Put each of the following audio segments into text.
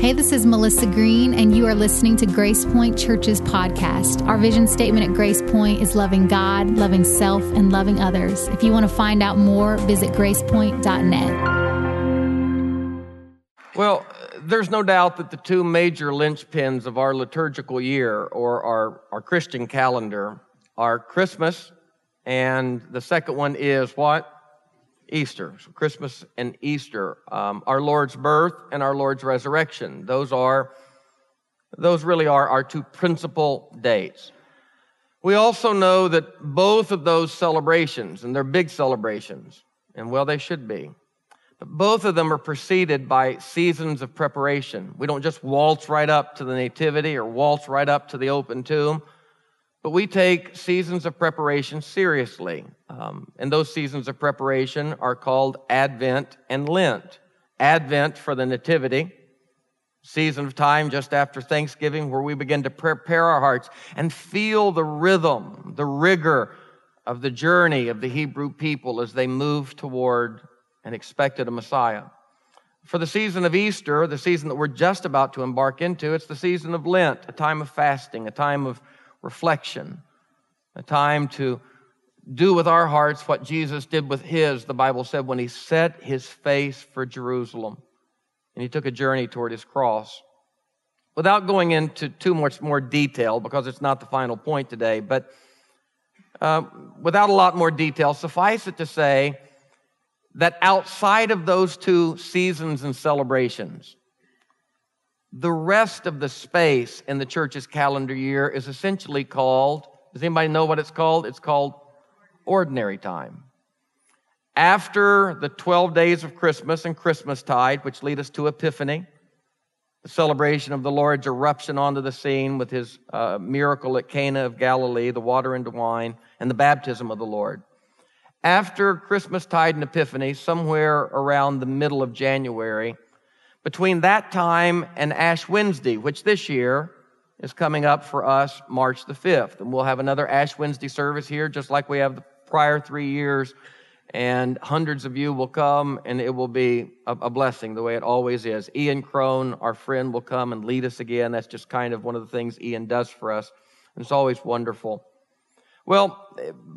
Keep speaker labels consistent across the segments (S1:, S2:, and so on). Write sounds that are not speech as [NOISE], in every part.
S1: Hey, this is Melissa Green, and you are listening to Grace Point Church's podcast. Our vision statement at Grace Point is loving God, loving self, and loving others. If you want to find out more, visit gracepoint.net.
S2: Well, there's no doubt that the two major linchpins of our liturgical year or our, our Christian calendar are Christmas, and the second one is what? Easter, so Christmas and Easter, um, our Lord's birth and our Lord's resurrection. Those are, those really are our two principal dates. We also know that both of those celebrations, and they're big celebrations, and well, they should be, but both of them are preceded by seasons of preparation. We don't just waltz right up to the Nativity or waltz right up to the open tomb. But we take seasons of preparation seriously. Um, and those seasons of preparation are called Advent and Lent. Advent for the Nativity, season of time just after Thanksgiving, where we begin to prepare our hearts and feel the rhythm, the rigor of the journey of the Hebrew people as they move toward and expected a Messiah. For the season of Easter, the season that we're just about to embark into, it's the season of Lent, a time of fasting, a time of reflection, a time to do with our hearts what Jesus did with his, the Bible said, when he set his face for Jerusalem and he took a journey toward his cross. Without going into too much more detail, because it's not the final point today, but uh, without a lot more detail, suffice it to say that outside of those two seasons and celebrations, the rest of the space in the church's calendar year is essentially called, does anybody know what it's called? It's called ordinary time. After the 12 days of Christmas and Christmastide, which lead us to Epiphany, the celebration of the Lord's eruption onto the scene with his uh, miracle at Cana of Galilee, the water into wine, and the baptism of the Lord. After Christmastide and Epiphany, somewhere around the middle of January, between that time and Ash Wednesday, which this year is coming up for us March the 5th. And we'll have another Ash Wednesday service here, just like we have the prior three years. And hundreds of you will come, and it will be a, a blessing the way it always is. Ian Cron, our friend, will come and lead us again. That's just kind of one of the things Ian does for us. And it's always wonderful. Well,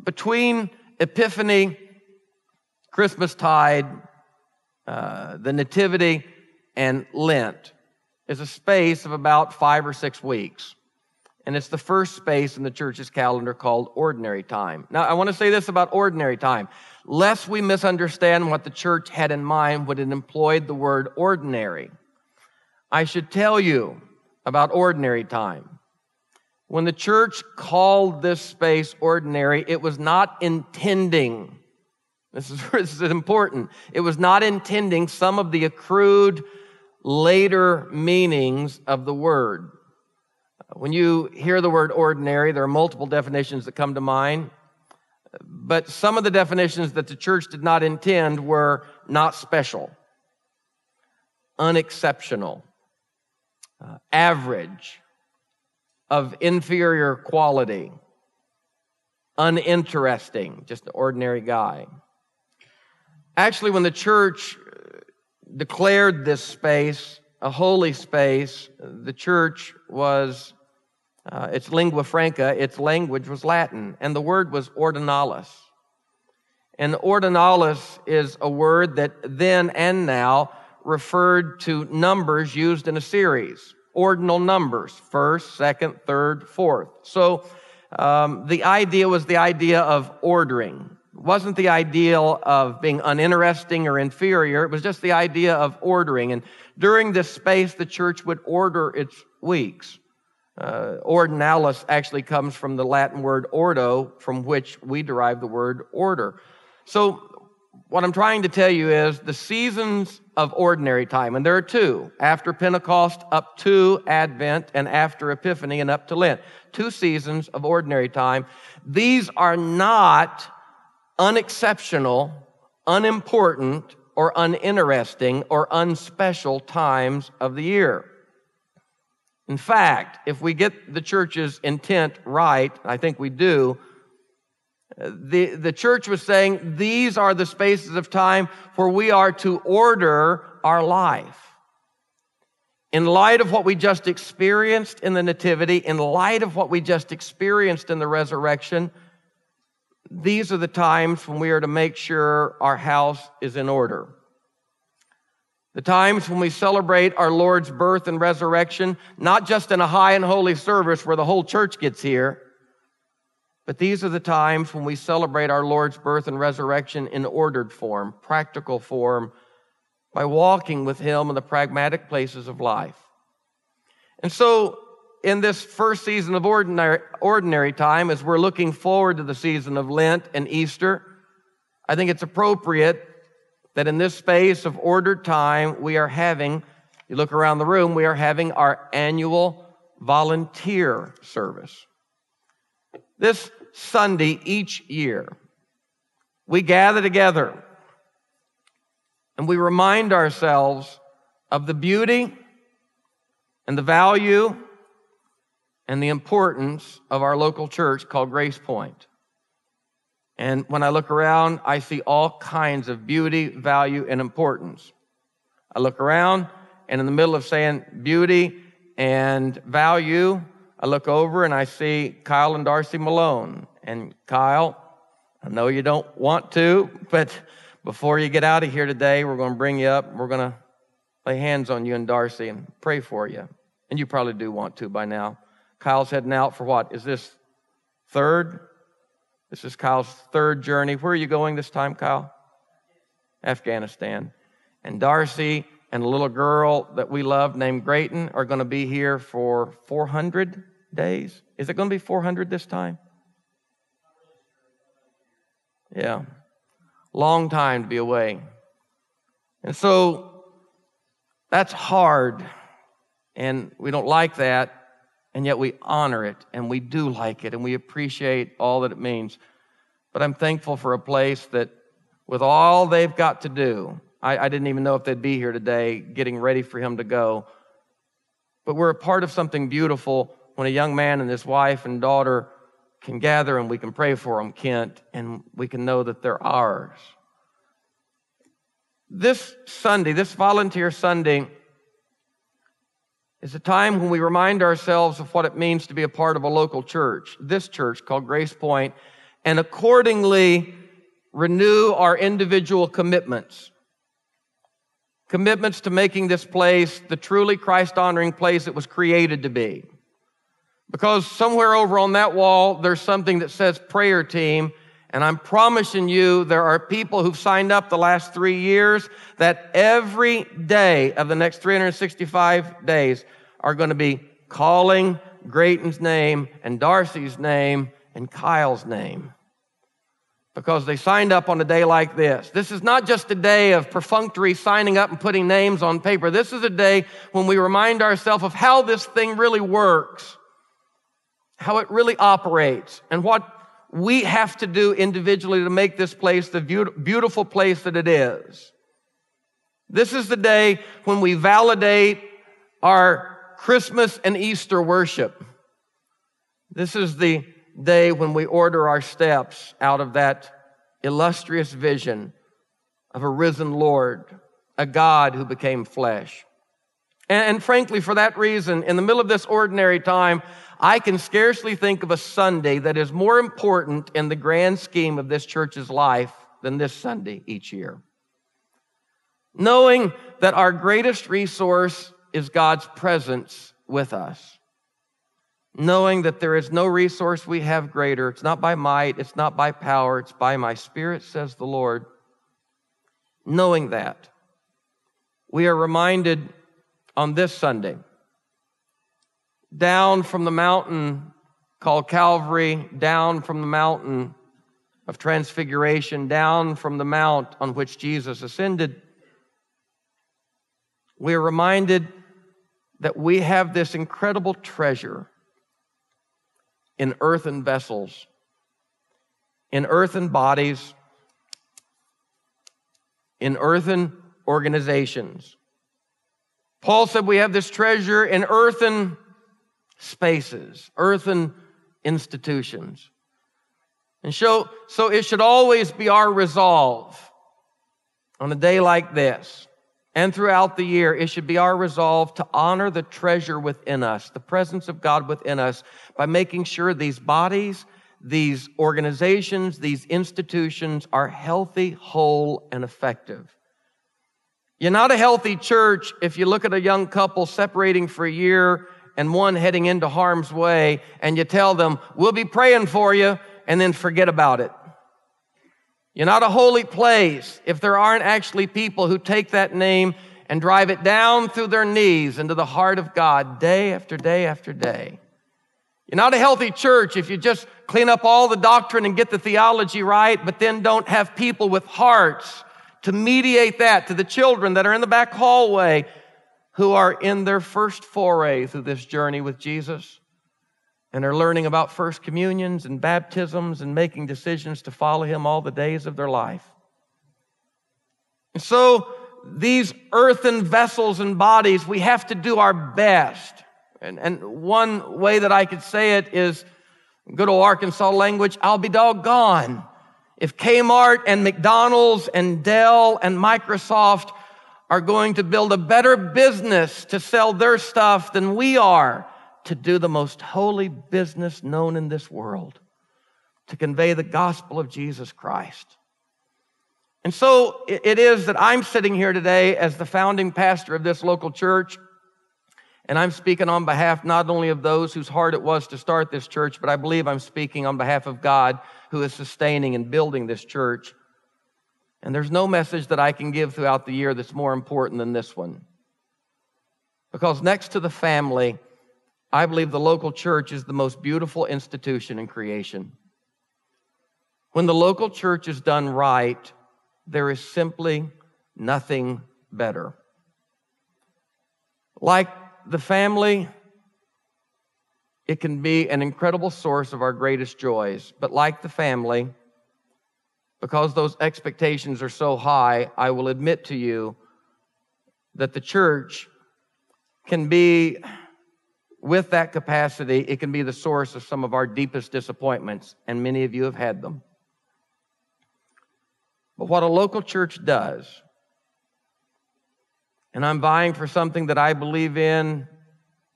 S2: between Epiphany, Christmastide, uh, the Nativity, and Lent is a space of about five or six weeks. And it's the first space in the church's calendar called ordinary time. Now, I want to say this about ordinary time. Lest we misunderstand what the church had in mind when it employed the word ordinary, I should tell you about ordinary time. When the church called this space ordinary, it was not intending, this is, [LAUGHS] this is important, it was not intending some of the accrued later meanings of the word. When you hear the word ordinary, there are multiple definitions that come to mind. But some of the definitions that the church did not intend were not special, unexceptional, uh, average, of inferior quality, uninteresting, just an ordinary guy. Actually, when the church declared this space a holy space. The church was, uh, its lingua franca, its language was Latin, and the word was ordinalis. And ordinalis is a word that then and now referred to numbers used in a series, ordinal numbers, first, second, third, fourth. So um, the idea was the idea of ordering wasn't the ideal of being uninteresting or inferior. It was just the idea of ordering. And during this space, the church would order its weeks. Uh, ordinalis actually comes from the Latin word ordo, from which we derive the word order. So, what I'm trying to tell you is the seasons of ordinary time, and there are two after Pentecost up to Advent, and after Epiphany and up to Lent. Two seasons of ordinary time. These are not unexceptional, unimportant, or uninteresting or unspecial times of the year. In fact, if we get the church's intent right, I think we do, the, the church was saying these are the spaces of time where we are to order our life. in light of what we just experienced in the Nativity, in light of what we just experienced in the resurrection, these are the times when we are to make sure our house is in order. The times when we celebrate our Lord's birth and resurrection, not just in a high and holy service where the whole church gets here, but these are the times when we celebrate our Lord's birth and resurrection in ordered form, practical form, by walking with Him in the pragmatic places of life. And so, in this first season of ordinary, ordinary time, as we're looking forward to the season of Lent and Easter, I think it's appropriate that in this space of ordered time, we are having, you look around the room, we are having our annual volunteer service. This Sunday each year, we gather together and we remind ourselves of the beauty and the value and the importance of our local church called Grace Point. And when I look around, I see all kinds of beauty, value, and importance. I look around, and in the middle of saying beauty and value, I look over and I see Kyle and Darcy Malone. And Kyle, I know you don't want to, but before you get out of here today, we're going to bring you up. We're going to lay hands on you and Darcy and pray for you. And you probably do want to by now. Kyle's heading out for what? Is this third? This is Kyle's third journey. Where are you going this time, Kyle? Afghanistan. And Darcy and a little girl that we love named Grayton are going to be here for 400 days. Is it going to be 400 this time? Yeah. Long time to be away. And so that's hard. And we don't like that. And yet we honor it and we do like it and we appreciate all that it means. But I'm thankful for a place that, with all they've got to do, I, I didn't even know if they'd be here today getting ready for him to go. But we're a part of something beautiful when a young man and his wife and daughter can gather and we can pray for them, Kent, and we can know that they're ours. This Sunday, this volunteer Sunday, is a time when we remind ourselves of what it means to be a part of a local church, this church called Grace Point, and accordingly renew our individual commitments. Commitments to making this place the truly Christ honoring place it was created to be. Because somewhere over on that wall, there's something that says prayer team. And I'm promising you, there are people who've signed up the last three years that every day of the next 365 days are going to be calling Grayton's name and Darcy's name and Kyle's name. Because they signed up on a day like this. This is not just a day of perfunctory signing up and putting names on paper. This is a day when we remind ourselves of how this thing really works how it really operates, and what we have to do individually to make this place the beautiful place that it is. This is the day when we validate our Christmas and Easter worship. This is the day when we order our steps out of that illustrious vision of a risen Lord, a God who became flesh. And, frankly, for that reason, in the middle of this ordinary time, I can scarcely think of a Sunday that is more important in the grand scheme of this church's life than this Sunday each year. Knowing that our greatest resource is God's presence with us. Knowing that there is no resource we have greater. It's not by might, it's not by power, it's by my spirit, says the Lord. Knowing that, we are reminded on this Sunday down from the mountain called Calvary, down from the mountain of transfiguration, down from the mount on which Jesus ascended, we are reminded that we have this incredible treasure in earthen vessels, in earthen bodies, in earthen organizations. Paul said we have this treasure in earthen spaces, earthen institutions. And so, so it should always be our resolve on a day like this and throughout the year, it should be our resolve to honor the treasure within us, the presence of God within us, by making sure these bodies, these organizations, these institutions are healthy, whole, and effective. You're not a healthy church if you look at a young couple separating for a year and one heading into harm's way and you tell them, we'll be praying for you, and then forget about it. You're not a holy place if there aren't actually people who take that name and drive it down through their knees into the heart of God day after day after day. You're not a healthy church if you just clean up all the doctrine and get the theology right, but then don't have people with hearts to mediate that to the children that are in the back hallway who are in their first foray through this journey with Jesus and are learning about first communions and baptisms and making decisions to follow him all the days of their life. And so, these earthen vessels and bodies, we have to do our best. And, and one way that I could say it is good old Arkansas language I'll be doggone. If Kmart and McDonald's and Dell and Microsoft are going to build a better business to sell their stuff than we are, to do the most holy business known in this world, to convey the gospel of Jesus Christ. And so it is that I'm sitting here today as the founding pastor of this local church. And I'm speaking on behalf not only of those whose heart it was to start this church, but I believe I'm speaking on behalf of God who is sustaining and building this church. And there's no message that I can give throughout the year that's more important than this one. Because next to the family, I believe the local church is the most beautiful institution in creation. When the local church is done right, there is simply nothing better. Like the family, it can be an incredible source of our greatest joys. But like the family, because those expectations are so high, I will admit to you that the church can be with that capacity, it can be the source of some of our deepest disappointments, and many of you have had them. But what a local church does, and I'm vying for something that I believe in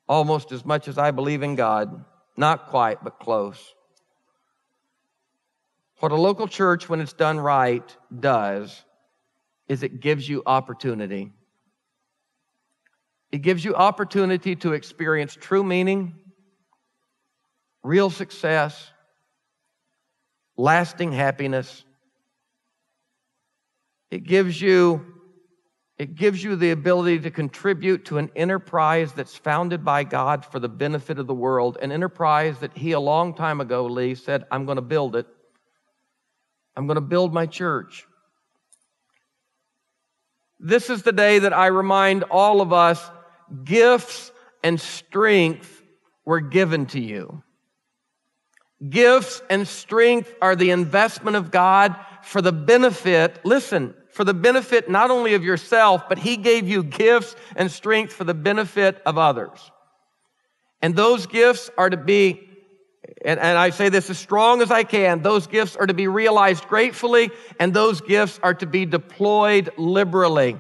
S2: almost as much as I believe in God, not quite, but close. What a local church, when it's done right, does is it gives you opportunity. It gives you opportunity to experience true meaning, real success, lasting happiness. It gives you it gives you the ability to contribute to an enterprise that's founded by God for the benefit of the world, an enterprise that he a long time ago, Lee, said, I'm going to build it. I'm going to build my church. This is the day that I remind all of us gifts and strength were given to you. Gifts and strength are the investment of God for the benefit, listen, for the benefit not only of yourself, but He gave you gifts and strength for the benefit of others. And those gifts are to be, and, and, I say this as strong as I can, those gifts are to be realized gratefully, and those gifts are to be deployed liberally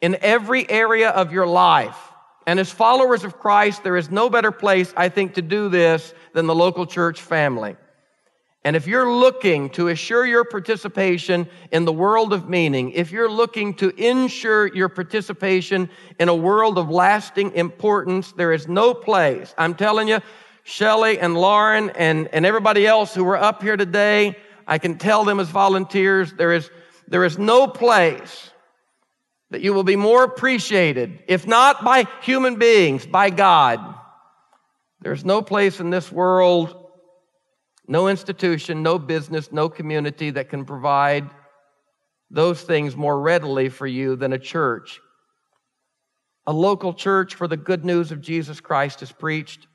S2: in every area of your life. And as followers of Christ, there is no better place, I think, to do this than the local church family. And if you're looking to assure your participation in the world of meaning, if you're looking to ensure your participation in a world of lasting importance, there is no place. I'm telling you, Shelley and Lauren and, and everybody else who were up here today, I can tell them as volunteers, there is, there is no place that you will be more appreciated, if not by human beings, by God. There's no place in this world, no institution, no business, no community that can provide those things more readily for you than a church. A local church where the good news of Jesus Christ is preached,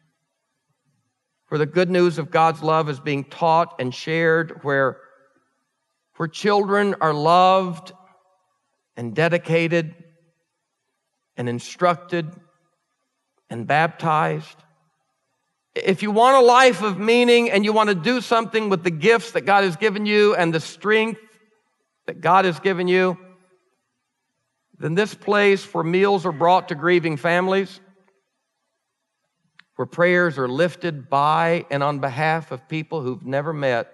S2: where the good news of God's love is being taught and shared, where, where children are loved and dedicated and instructed and baptized. If you want a life of meaning and you want to do something with the gifts that God has given you and the strength that God has given you, then this place where meals are brought to grieving families, where prayers are lifted by and on behalf of people who've never met.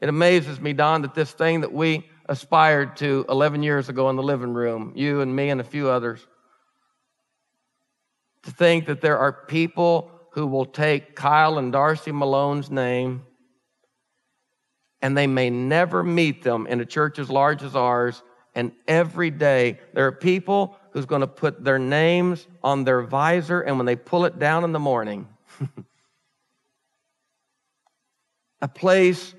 S2: It amazes me, Don, that this thing that we aspired to 11 years ago in the living room, you and me and a few others, to think that there are people who will take Kyle and Darcy Malone's name and they may never meet them in a church as large as ours. And every day, there are people who's going to put their names on their visor, and when they pull it down in the morning, [LAUGHS] a place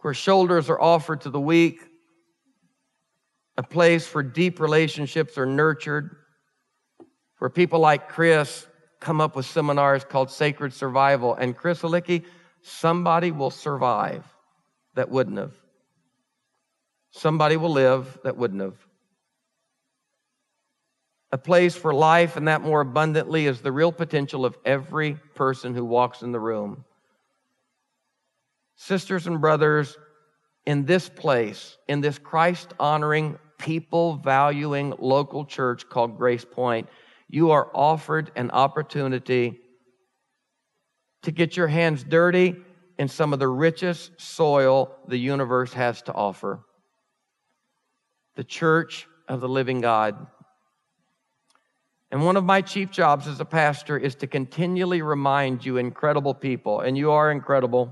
S2: where shoulders are offered to the weak, a place where deep relationships are nurtured, where people like Chris come up with seminars called Sacred Survival. And Chris Alicki, somebody will survive that wouldn't have. Somebody will live that wouldn't have. A place for life and that more abundantly is the real potential of every person who walks in the room. Sisters and brothers, in this place, in this Christ honoring, people valuing local church called Grace Point, you are offered an opportunity to get your hands dirty in some of the richest soil the universe has to offer the church of the living God. And one of my chief jobs as a pastor is to continually remind you, incredible people, and you are incredible.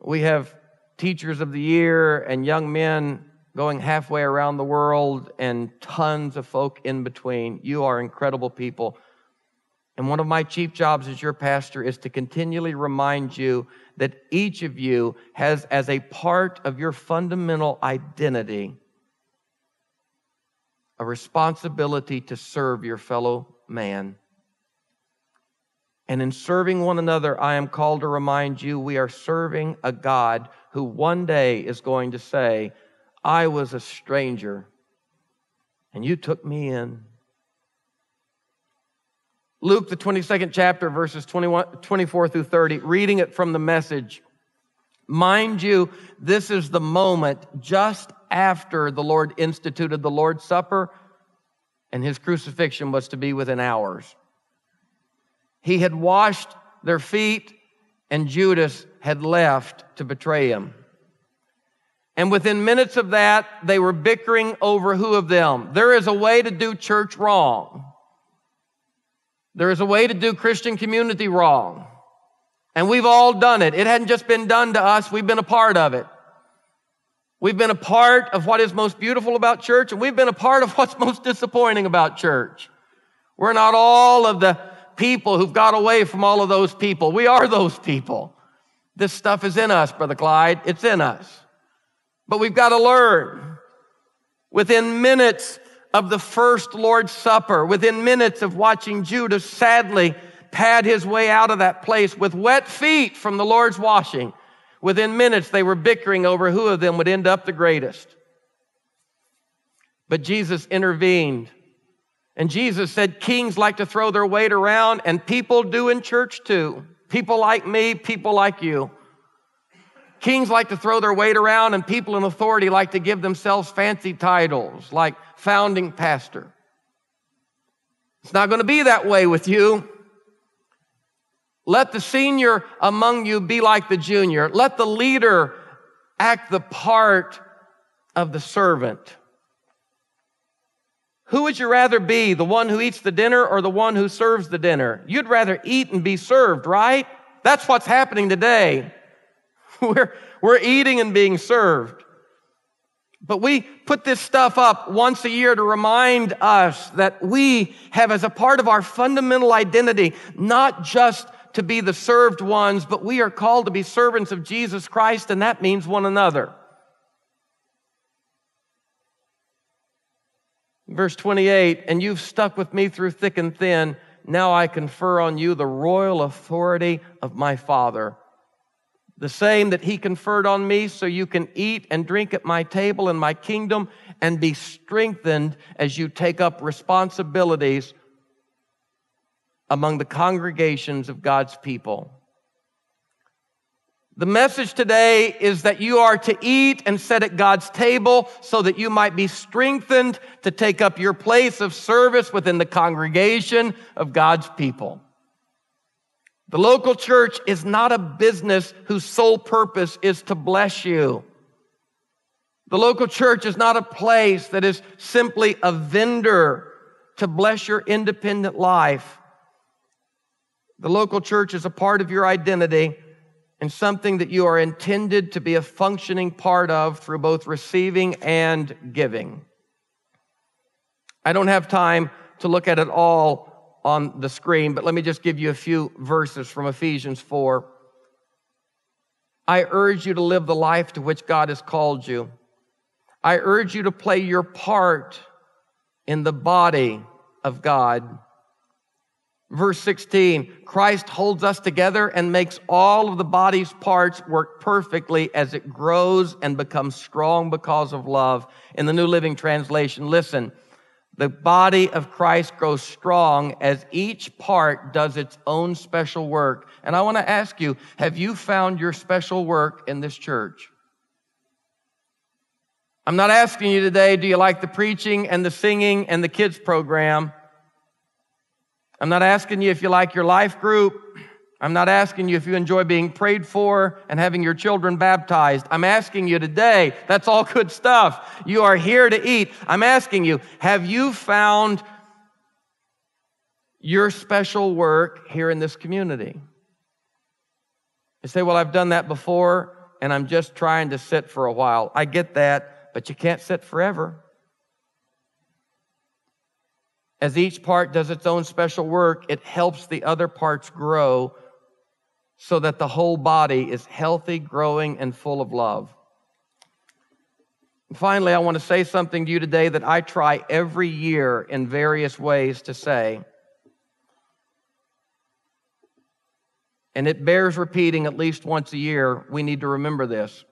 S2: We have teachers of the year and young men going halfway around the world and tons of folk in between. You are incredible people. And one of my chief jobs as your pastor is to continually remind you that each of you has, as a part of your fundamental identity, a responsibility to serve your fellow man. And in serving one another, I am called to remind you we are serving a God who one day is going to say, I was a stranger and you took me in. Luke, the 22nd chapter, verses 21, 24 through 30, reading it from the message. Mind you, this is the moment just after the Lord instituted the Lord's Supper, and his crucifixion was to be within hours. He had washed their feet, and Judas had left to betray him. And within minutes of that, they were bickering over who of them. There is a way to do church wrong. There is a way to do Christian community wrong. And we've all done it. It hadn't just been done to us, we've been a part of it. We've been a part of what is most beautiful about church, and we've been a part of what's [LAUGHS] most disappointing about church. We're not all of the people who've got away from all of those people. We are those people. This stuff is in us, Brother Clyde. It's in us. But we've got to learn. Within minutes, of the first Lord's Supper, within minutes of watching Judas sadly pad his way out of that place with wet feet from the Lord's washing, within minutes they were bickering over who of them would end up the greatest. But Jesus intervened. And Jesus said, Kings like to throw their weight around, and people do in church too. People like me, people like you. Kings like to throw their weight around, and people in authority like to give themselves fancy titles like founding pastor. It's not going to be that way with you. Let the senior among you be like the junior. Let the leader act the part of the servant. Who would you rather be, the one who eats the dinner or the one who serves the dinner? You'd rather eat and be served, right? That's what's happening today. [LAUGHS] We're, we're eating and being served. But we put this stuff up once a year to remind us that we have as a part of our fundamental identity, not just to be the served ones, but we are called to be servants of Jesus Christ, and that means one another. Verse 28 And you've stuck with me through thick and thin. Now I confer on you the royal authority of my Father the same that he conferred on me, so you can eat and drink at my table in my kingdom and be strengthened as you take up responsibilities among the congregations of God's people. The message today is that you are to eat and sit at God's table so that you might be strengthened to take up your place of service within the congregation of God's people. The local church is not a business whose sole purpose is to bless you. The local church is not a place that is simply a vendor to bless your independent life. The local church is a part of your identity and something that you are intended to be a functioning part of through both receiving and giving. I don't have time to look at it all on the screen, but let me just give you a few verses from Ephesians 4. I urge you to live the life to which God has called you. I urge you to play your part in the body of God Verse 16, Christ holds us together and makes all of the body's parts work perfectly as it grows and becomes strong because of love. In the New Living Translation, listen, the body of Christ grows strong as each part does its own special work. And I want to ask you, have you found your special work in this church? I'm not asking you today, do you like the preaching and the singing and the kids program? I'm not asking you if you like your life group. I'm not asking you if you enjoy being prayed for and having your children baptized. I'm asking you today, that's all good stuff. You are here to eat. I'm asking you, have you found your special work here in this community? You say, well, I've done that before and I'm just trying to sit for a while. I get that, but you can't sit forever. As each part does its own special work, it helps the other parts grow so that the whole body is healthy, growing, and full of love. finally, I want to say something to you today that I try every year in various ways to say. And it bears repeating at least once a year. We need to remember this.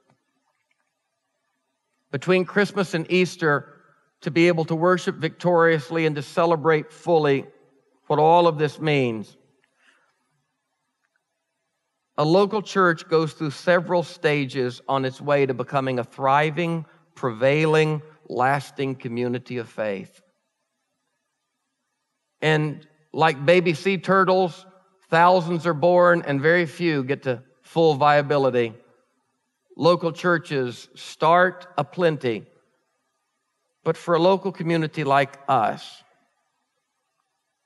S2: Between Christmas and Easter, to be able to worship victoriously and to celebrate fully what all of this means. A local church goes through several stages on its way to becoming a thriving, prevailing, lasting community of faith. And like baby sea turtles, thousands are born and very few get to full viability. Local churches start aplenty but for a local community like us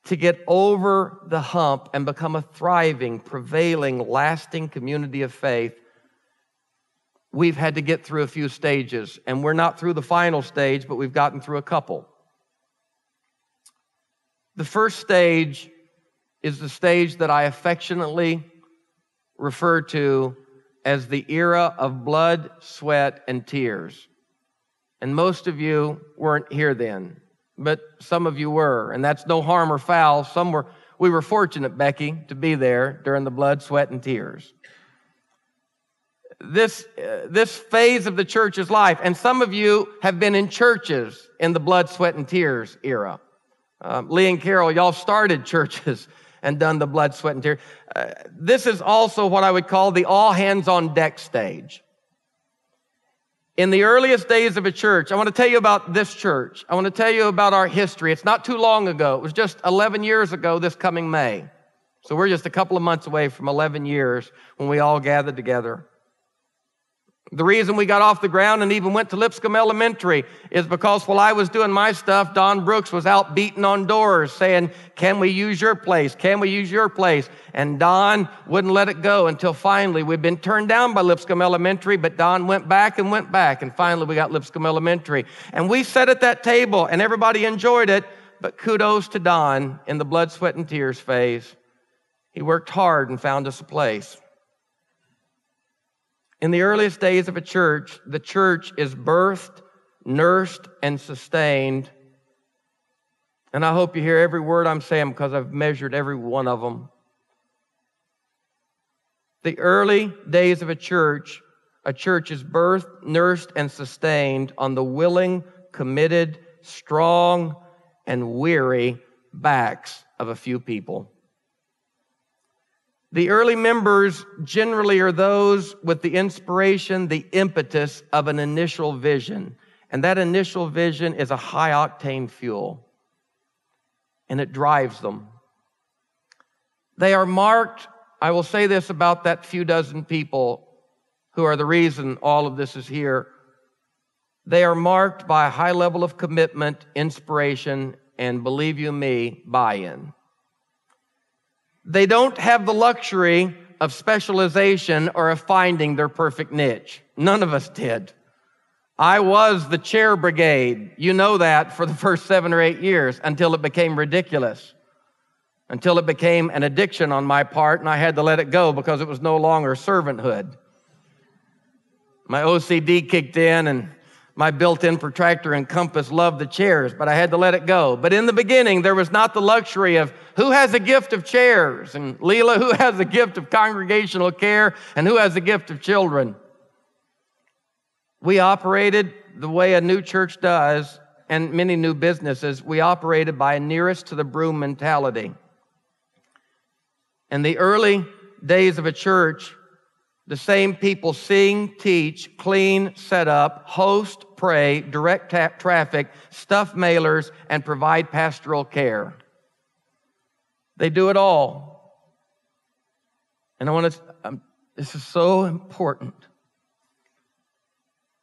S2: to get over the hump and become a thriving, prevailing, lasting community of faith, we've had to get through a few stages. And we're not through the final stage, but we've gotten through a couple. The first stage is the stage that I affectionately refer to as the era of blood, sweat, and tears. And most of you weren't here then, but some of you were, and that's no harm or foul. Some were, we were fortunate, Becky, to be there during the blood, sweat, and tears. This, uh, this phase of the church's life, and some of you have been in churches in the blood, sweat, and tears era. Um, Lee and Carol, y'all started [LAUGHS] churches and done the blood, sweat, and tears. Uh, this is also what I would call the all hands on deck stage. In the earliest days of a church, I want to tell you about this church. I want to tell you about our history. It's not too long ago. It was just 11 years ago this coming May. So we're just a couple of months away from 11 years when we all gathered together. The reason we got off the ground and even went to Lipscomb Elementary is because while I was doing my stuff, Don Brooks was out beating on doors saying, Can we use your place? Can we use your place? And Don wouldn't let it go until finally we'd been turned down by Lipscomb Elementary, but Don went back and went back, and finally we got Lipscomb Elementary. And we sat at that table and everybody enjoyed it, but kudos to Don in the blood, sweat, and tears phase. He worked hard and found us a place. In the earliest days of a church, the church is birthed, nursed, and sustained. And I hope you hear every word I'm saying because I've measured every one of them. The early days of a church, a church is birthed, nursed, and sustained on the willing, committed, strong, and weary backs of a few people. The early members generally are those with the inspiration, the impetus of an initial vision. And that initial vision is a high octane fuel. And it drives them. They are marked, I will say this about that few dozen people who are the reason all of this is here. They are marked by a high level of commitment, inspiration, and believe you me, buy in. They don't have the luxury of specialization or of finding their perfect niche. None of us did. I was the chair brigade. You know that for the first seven or eight years until it became ridiculous, until it became an addiction on my part, and I had to let it go because it was no longer servanthood. My OCD kicked in, and my built in protractor and compass loved the chairs, but I had to let it go. But in the beginning, there was not the luxury of who has a gift of chairs, and Leela, who has a gift of congregational care, and who has a gift of children. We operated the way a new church does, and many new businesses, we operated by a nearest to the broom mentality. In the early days of a church, the same people sing, teach, clean, set up, host, pray, direct ta- traffic, stuff mailers, and provide pastoral care. They do it all. And I want to, um, this is so important.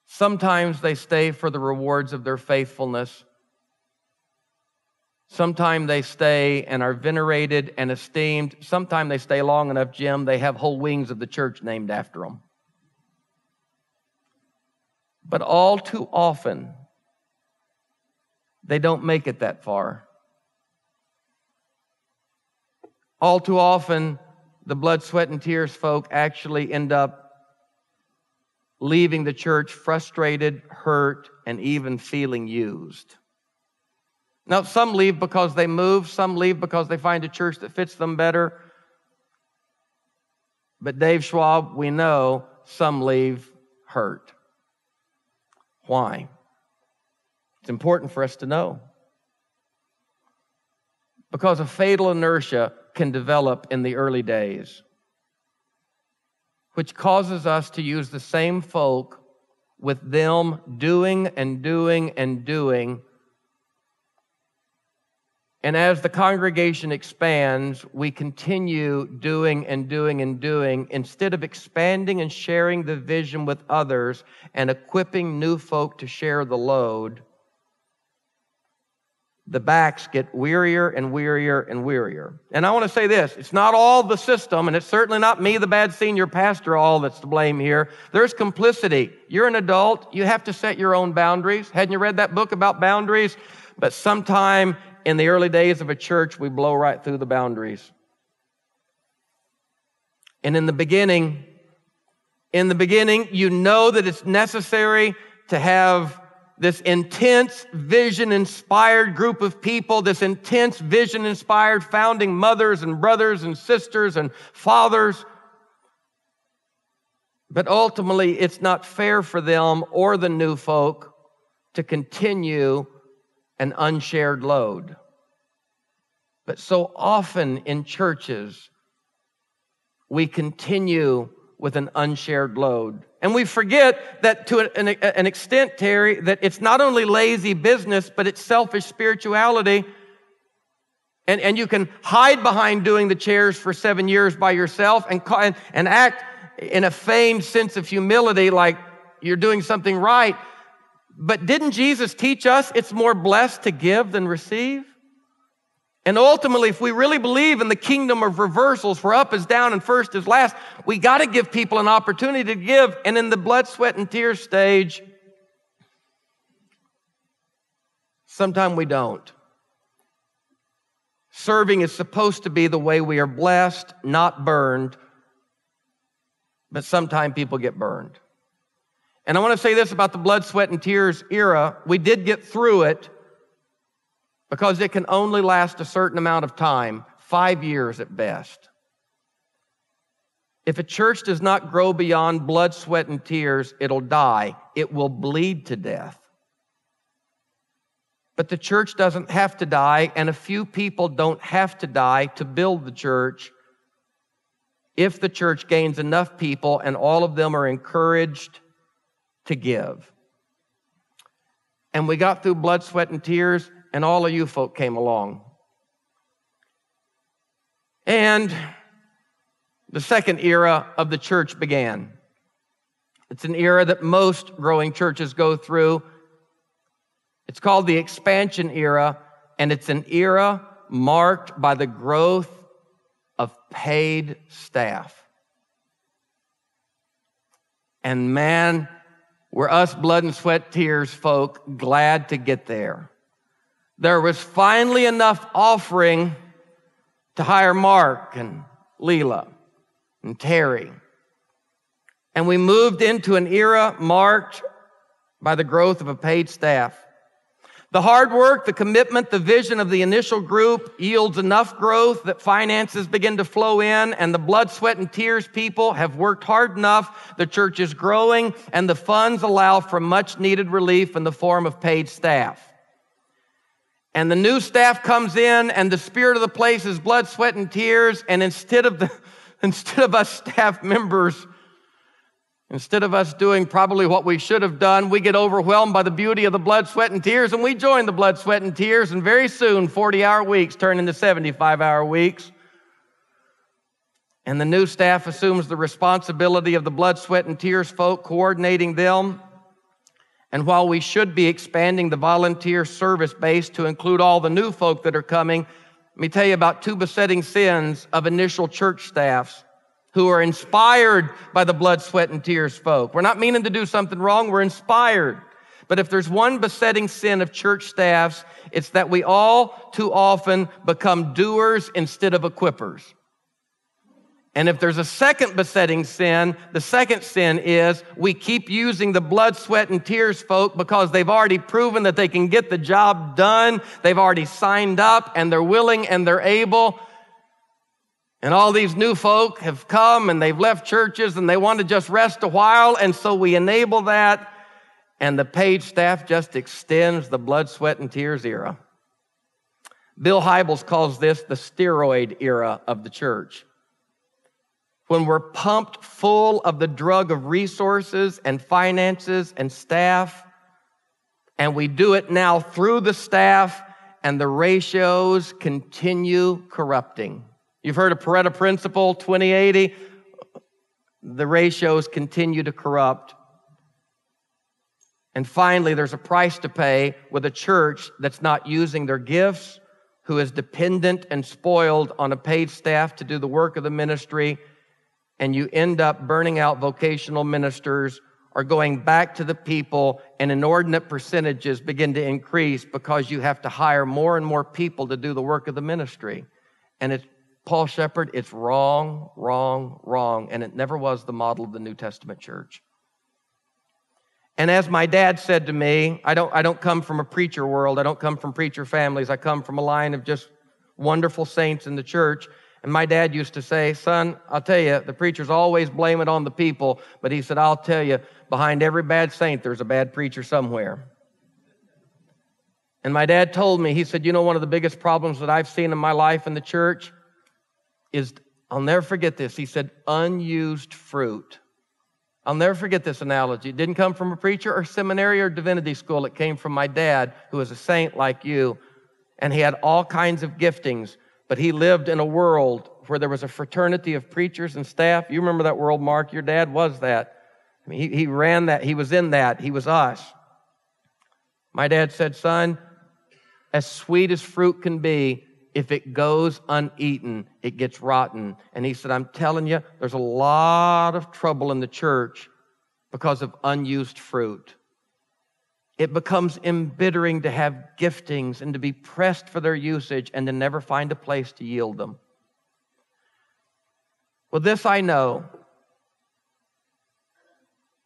S2: Sometimes they stay for the rewards of their faithfulness. Sometimes they stay and are venerated and esteemed. Sometimes they stay long enough, Jim, they have whole wings of the church named after them. But all too often, they don't make it that far. All too often, the blood, sweat, and tears folk actually end up leaving the church frustrated, hurt, and even feeling used. Now, some leave because they move, some leave because they find a church that fits them better. But Dave Schwab, we know some leave hurt. Why? It's important for us to know. Because a fatal inertia can develop in the early days which causes us to use the same folk with them doing and doing and doing. And as the congregation expands, we continue doing and doing and doing instead of expanding and sharing the vision with others and equipping new folk to share the load the backs get wearier and wearier and wearier. And I want to say this it's not all the system, and it's certainly not me, the bad senior pastor, all that's to blame here. There's complicity. You're an adult, you have to set your own boundaries. Hadn't you read that book about boundaries? But sometime in the early days of a church, we blow right through the boundaries. And in the beginning, in the beginning, you know that it's necessary to have this intense vision inspired group of people, this intense vision inspired founding mothers and brothers and sisters and fathers. But ultimately, it's not fair for them or the new folk to continue an unshared load. But so often in churches, we continue with an unshared load. And we forget that to an, an, extent, Terry, that it's not only lazy business, but it's selfish spirituality. And, and you can hide behind doing the chairs for seven years by yourself and, and, and act in a feigned sense of humility like you're doing something right. But didn't Jesus teach us it's more blessed to give than receive? And ultimately, if we really believe in the kingdom of reversals, where up is down and first is last, we got to give people an opportunity to give. And in the blood, sweat, and tears stage, sometimes we don't. Serving is supposed to be the way we are blessed, not burned. But sometimes people get burned. And I want to say this about the blood, sweat, and tears era. We did get through it because it can only last a certain amount of time, five years at best. If a church does not grow beyond blood, sweat, and tears, it'll die. It will bleed to death. But the church doesn't have to die, and a few people don't have to die to build the church. if the church gains enough people and all of them are encouraged to give. And we got through blood, sweat, and tears, and all of you folk came along. And the second era of the church began. It's an era that most growing churches go through. It's called the expansion era, and it's an era marked by the growth of paid staff. And man, we're us blood and sweat tears folk glad to get there. There was finally enough offering to hire Mark and Leela and Terry. And we moved into an era marked by the growth of a paid staff. The hard work, the commitment, the vision of the initial group yields enough growth that finances begin to flow in and the blood, sweat, and tears people have worked hard enough. The church is growing and the funds allow for much needed relief in the form of paid staff. And the new staff comes in and the spirit of the place is blood, sweat, and tears. And instead of the, [LAUGHS] instead of us staff members Instead of us doing probably what we should have done, we get overwhelmed by the beauty of the blood, sweat, and tears, and we join the blood, sweat, and tears, and very soon 40 hour weeks turn into 75 hour weeks. And the new staff assumes the responsibility of the blood, sweat, and tears folk, coordinating them. And while we should be expanding the volunteer service base to include all the new folk that are coming, let me tell you about two besetting sins of initial church staffs who are inspired by the blood, sweat, and tears folk. We're not meaning to do something wrong, we're inspired. But if there's one besetting sin of church staffs, it's that we all too often become doers instead of equippers. And if there's a second besetting sin, the second sin is we keep using the blood, sweat, and tears folk because they've already proven that they can get the job done. They've already signed up and they're willing and they're able. And all these new folk have come and they've left churches and they want to just rest a while. And so we enable that. And the paid staff just extends the blood, sweat, and tears era. Bill Hybels calls this the steroid era of the church. When we're pumped full of the drug of resources and finances and staff, and we do it now through the staff, and the ratios continue corrupting. You've heard of Pareto principle, 2080. The ratios continue to corrupt. And finally, there's a price to pay with a church that's not using their gifts, who is dependent and spoiled on a paid staff to do the work of the ministry, and you end up burning out vocational ministers or going back to the people, and inordinate percentages begin to increase because you have to hire more and more people to do the work of the ministry. And it's Paul Shepard, it's wrong, wrong, wrong, and it never was the model of the New Testament church. And as my dad said to me, I don't, I don't come from a preacher world, I don't come from preacher families, I come from a line of just wonderful saints in the church. And my dad used to say, Son, I'll tell you, the preachers always blame it on the people, but he said, I'll tell you, behind every bad saint, there's a bad preacher somewhere. And my dad told me, he said, You know, one of the biggest problems that I've seen in my life in the church is, I'll never forget this. He said, unused fruit. I'll never forget this analogy. It didn't come from a preacher or seminary or divinity school. It came from my dad, who was a saint like you. And he had all kinds of giftings, but he lived in a world where there was a fraternity of preachers and staff. You remember that world, Mark? Your dad was that. I mean, he, he ran that. He was in that. He was us. My dad said, son, as sweet as fruit can be, if it goes uneaten, it gets rotten. And he said, I'm telling you, there's a lot of trouble in the church because of unused fruit. It becomes embittering to have giftings and to be pressed for their usage and to never find a place to yield them. Well, this I know.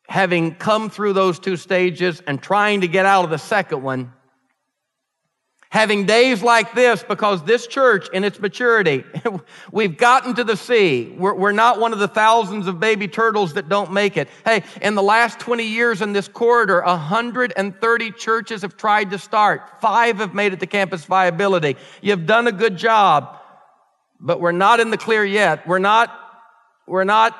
S2: Having come through those two stages and trying to get out of the second one, having days like this because this church in its maturity, [LAUGHS] we've gotten to the sea. We're, we're, not one of the thousands of baby turtles that don't make it. Hey, in the last 20 years in this corridor, 130 churches have tried to start. Five have made it to campus viability. You've done a good job, but we're not in the clear yet. We're not we're not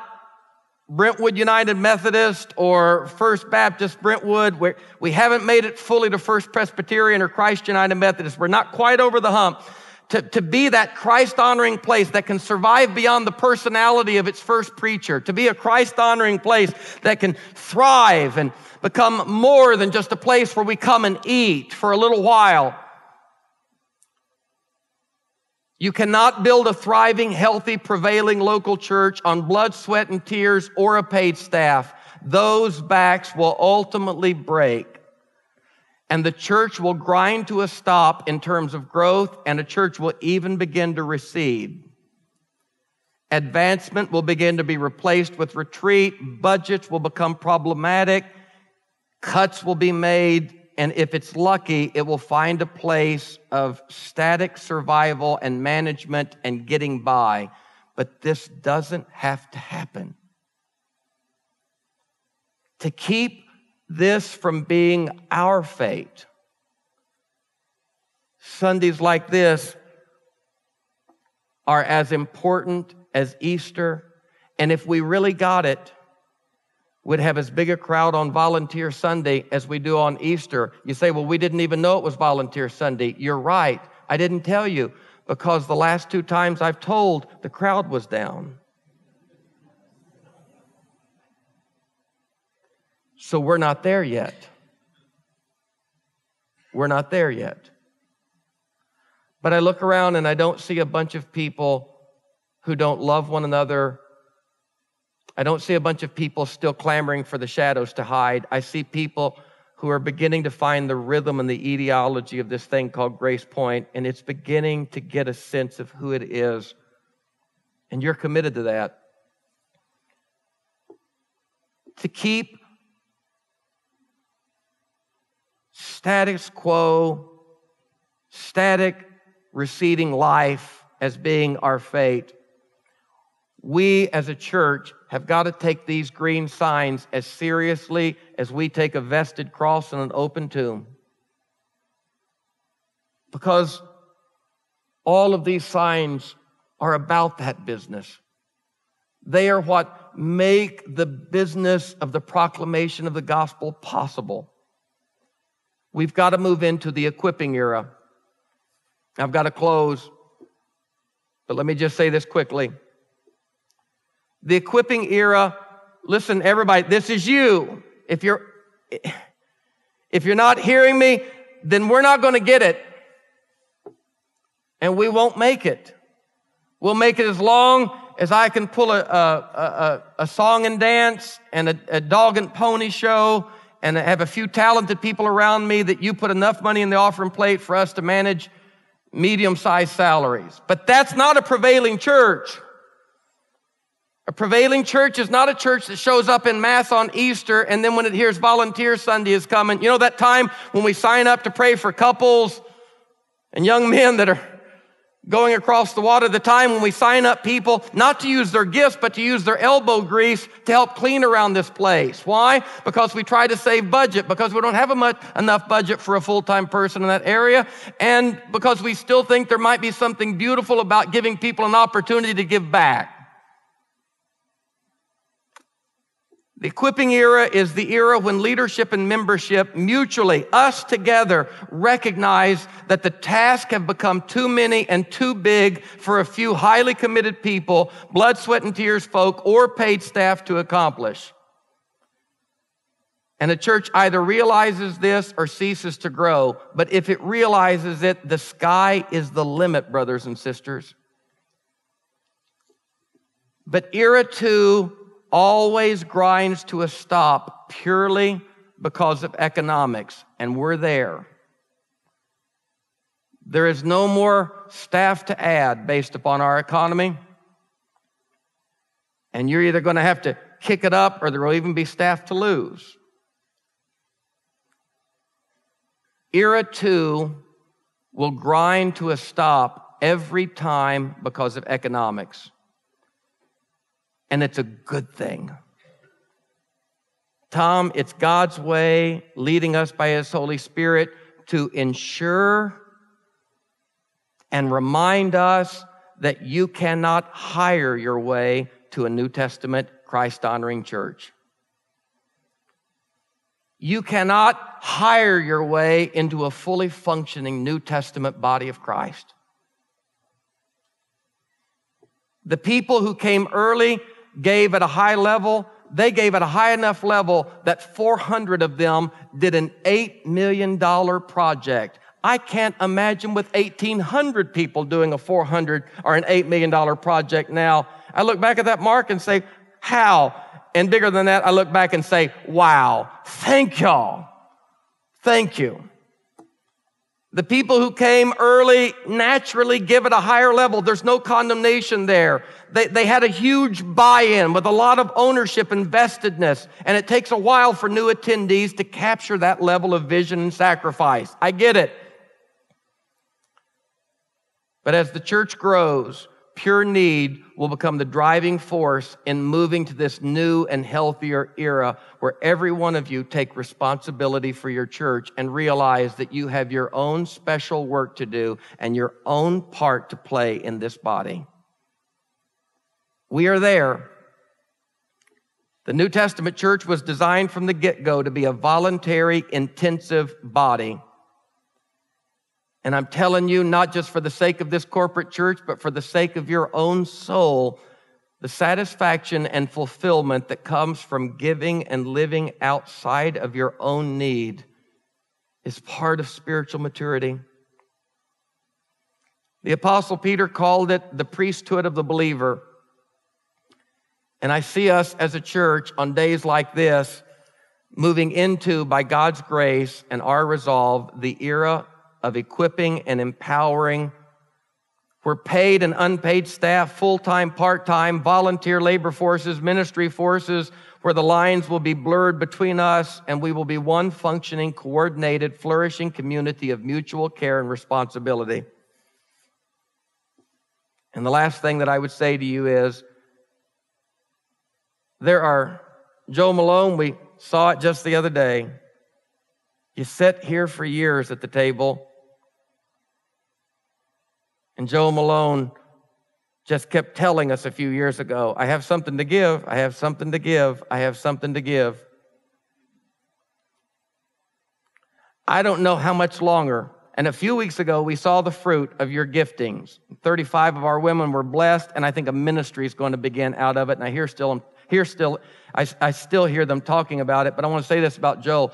S2: Brentwood United Methodist or First Baptist Brentwood. We're, we haven't made it fully to First Presbyterian or Christ United Methodist. We're not quite over the hump. To, to be that Christ honoring place that can survive beyond the personality of its first preacher, to be a Christ honoring place that can thrive and become more than just a place where we come and eat for a little while. You cannot build a thriving, healthy, prevailing local church on blood, sweat, and tears or a paid staff. Those backs will ultimately break. And the church will grind to a stop in terms of growth, and a church will even begin to recede. Advancement will begin to be replaced with retreat. Budgets will become problematic. Cuts will be made, and if it's lucky, it will find a place of static survival and management and getting by. But this doesn't have to happen. To keep this from being our fate, Sundays like this are as important as Easter. And if we really got it, would have as big a crowd on Volunteer Sunday as we do on Easter. You say, well, we didn't even know it was Volunteer Sunday. You're right. I didn't tell you because the last two times I've told, the crowd was down. So we're not there yet. We're not there yet. But I look around and I don't see a bunch of people who don't love one another I don't see a bunch of people still clamoring for the shadows to hide. I see people who are beginning to find the rhythm and the etiology of this thing called Grace Point, and it's beginning to get a sense of who it is. And you're committed to that. To keep status quo, static, receding life as being our fate we as a church have got to take these green signs as seriously as we take a vested cross and an open tomb. Because all of these signs are about that business. They are what make the business of the proclamation of the gospel possible. We've got to move into the equipping era. I've got to close, but let me just say this quickly the equipping era. Listen, everybody, this is you. If you're, if you're not hearing me, then we're not going to get it. And we won't make it. We'll make it as long as I can pull a, a, a, a song and dance and a, a dog and pony show and have a few talented people around me that you put enough money in the offering plate for us to manage medium sized salaries. But that's not a prevailing church. A prevailing church is not a church that shows up in mass on Easter and then when it hears volunteer Sunday is coming, you know that time when we sign up to pray for couples and young men that are going across the water, the time when we sign up people not to use their gifts, but to use their elbow grease to help clean around this place. Why? Because we try to save budget, because we don't have much, enough budget for a full-time person in that area, and because we still think there might be something beautiful about giving people an opportunity to give back. The equipping era is the era when leadership and membership mutually, us together, recognize that the tasks have become too many and too big for a few highly committed people, blood, sweat, and tears folk, or paid staff to accomplish. And the church either realizes this or ceases to grow. But if it realizes it, the sky is the limit, brothers and sisters. But era two always grinds to a stop purely because of economics, and we're there. There is no more staff to add based upon our economy. And you're either going to have to kick it up or there will even be staff to lose. Era two will grind to a stop every time because of economics and it's a good thing. Tom, it's God's way leading us by His Holy Spirit to ensure and remind us that you cannot hire your way to a New Testament Christ honoring church. You cannot hire your way into a fully functioning New Testament body of Christ. The people who came early gave at a high level. They gave at a high enough level that 400 of them did an $8 million project. I can't imagine with 1,800 people doing a 400 or an $8 million project now. I look back at that mark and say, how? And bigger than that, I look back and say, wow, thank y'all. Thank you. The people who came early naturally give it a higher level. There's no condemnation there. They, they had a huge buy-in with a lot of ownership and vestedness. And it takes a while for new attendees to capture that level of vision and sacrifice. I get it. But as the church grows, pure need will become the driving force in moving to this new and healthier era where every one of you take responsibility for your church and realize that you have your own special work to do and your own part to play in this body. We are there. The New Testament church was designed from the get go to be a voluntary, intensive body. And I'm telling you, not just for the sake of this corporate church, but for the sake of your own soul, the satisfaction and fulfillment that comes from giving and living outside of your own need is part of spiritual maturity. The Apostle Peter called it the priesthood of the believer. And I see us as a church on days like this moving into, by God's grace and our resolve, the era of equipping and empowering where paid and unpaid staff, full time, part time, volunteer labor forces, ministry forces, where the lines will be blurred between us and we will be one functioning, coordinated, flourishing community of mutual care and responsibility. And the last thing that I would say to you is there are, Joe Malone, we saw it just the other day. You sit here for years at the table and Joe Malone just kept telling us a few years ago, I have something to give, I have something to give, I have something to give. I don't know how much longer. And a few weeks ago, we saw the fruit of your giftings. 35 of our women were blessed, and I think a ministry is going to begin out of it. And I hear still, hear still, I, I still hear them talking about it. But I want to say this about Joe.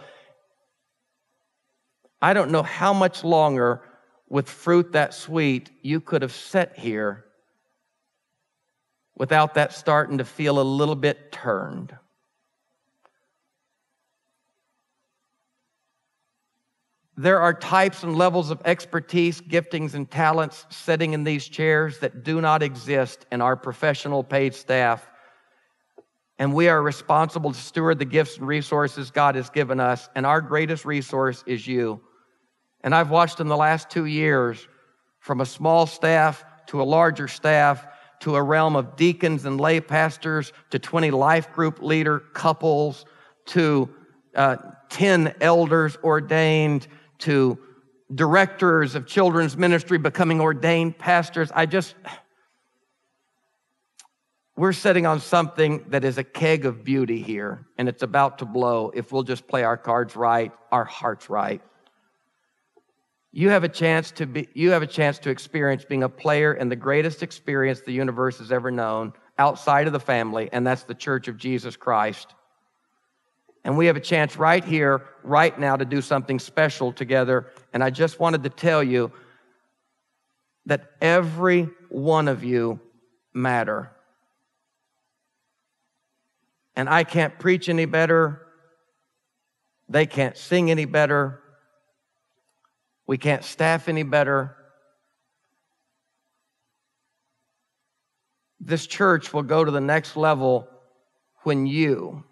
S2: I don't know how much longer with fruit that sweet, you could have sat here without that starting to feel a little bit turned. There are types and levels of expertise, giftings, and talents sitting in these chairs that do not exist in our professional paid staff. And we are responsible to steward the gifts and resources God has given us. And our greatest resource is you. And I've watched in the last two years from a small staff to a larger staff to a realm of deacons and lay pastors to 20 life group leader couples to uh, 10 elders ordained to directors of children's ministry becoming ordained pastors. I just, we're sitting on something that is a keg of beauty here, and it's about to blow if we'll just play our cards right, our hearts right you have a chance to be you have a chance to experience being a player in the greatest experience the universe has ever known outside of the family and that's the church of jesus christ. And we have a chance right here right now to do something special together. And i just wanted to tell you that every one of you matter. And i can't preach any better. They can't sing any better we can't staff any better. This church will go to the next level when you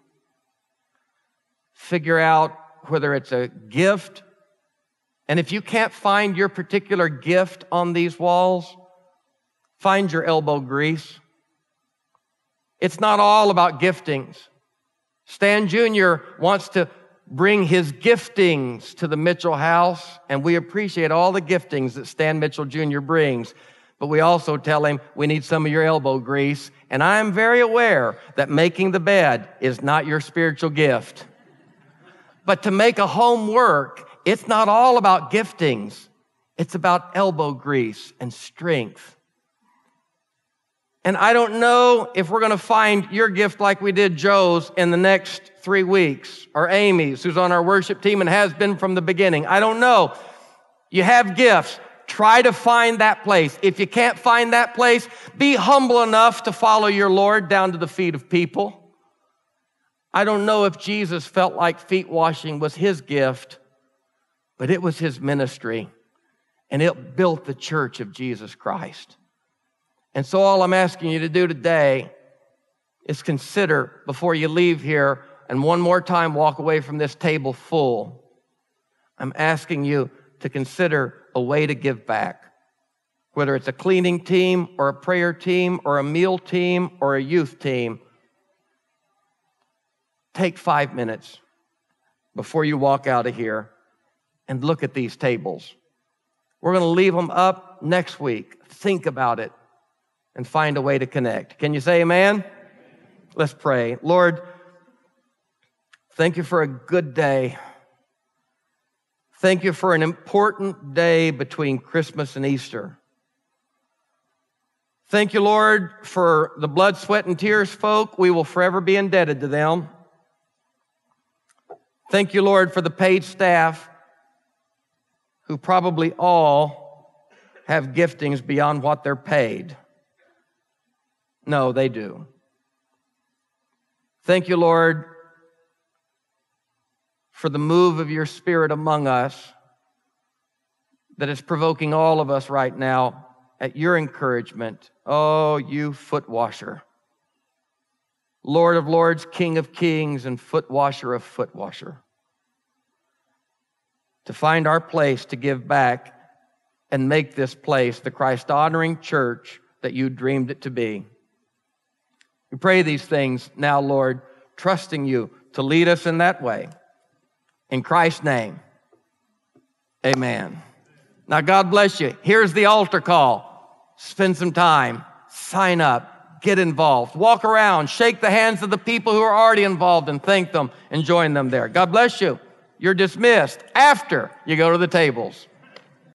S2: figure out whether it's a gift. And if you can't find your particular gift on these walls, find your elbow grease. It's not all about giftings. Stan Jr. wants to bring his giftings to the Mitchell house, and we appreciate all the giftings that Stan Mitchell Jr. brings. but we also tell him we need some of your elbow grease. And I'm very aware that making the bed is not your spiritual gift. But to make a home work, it's not all about giftings. It's about elbow grease and strength. And I don't know if we're going to find your gift like we did Joe's in the next three weeks, or Amy's, who's on our worship team and has been from the beginning. I don't know. You have gifts. Try to find that place. If you can't find that place, be humble enough to follow your Lord down to the feet of people. I don't know if Jesus felt like feet washing was his gift, but it was his ministry, and it built the church of Jesus Christ. And so, all I'm asking you to do today is consider before you leave here and one more time walk away from this table full. I'm asking you to consider a way to give back. Whether it's a cleaning team or a prayer team or a meal team or a youth team, take five minutes before you walk out of here and look at these tables. We're going to leave them up next week. Think about it and find a way to connect. Can you say amen? Let's pray. Lord, thank you for a good day. Thank you for an important day between Christmas and Easter. Thank you, Lord, for the blood, sweat, and tears folk. We will forever be indebted to them. Thank you, Lord, for the paid staff who probably all have giftings beyond what they're paid. No, they do. Thank you, Lord, for the move of your Spirit among us that is provoking all of us right now at your encouragement. Oh, you foot washer. Lord of lords, King of kings, and foot washer of foot washer. To find our place to give back and make this place the Christ honoring church that you dreamed it to be. We pray these things now, Lord, trusting you to lead us in that way. In Christ's name, amen. Now, God bless you. Here's the altar call. Spend some time, sign up, get involved, walk around, shake the hands of the people who are already involved and thank them and join them there. God bless you. You're dismissed after you go to the tables.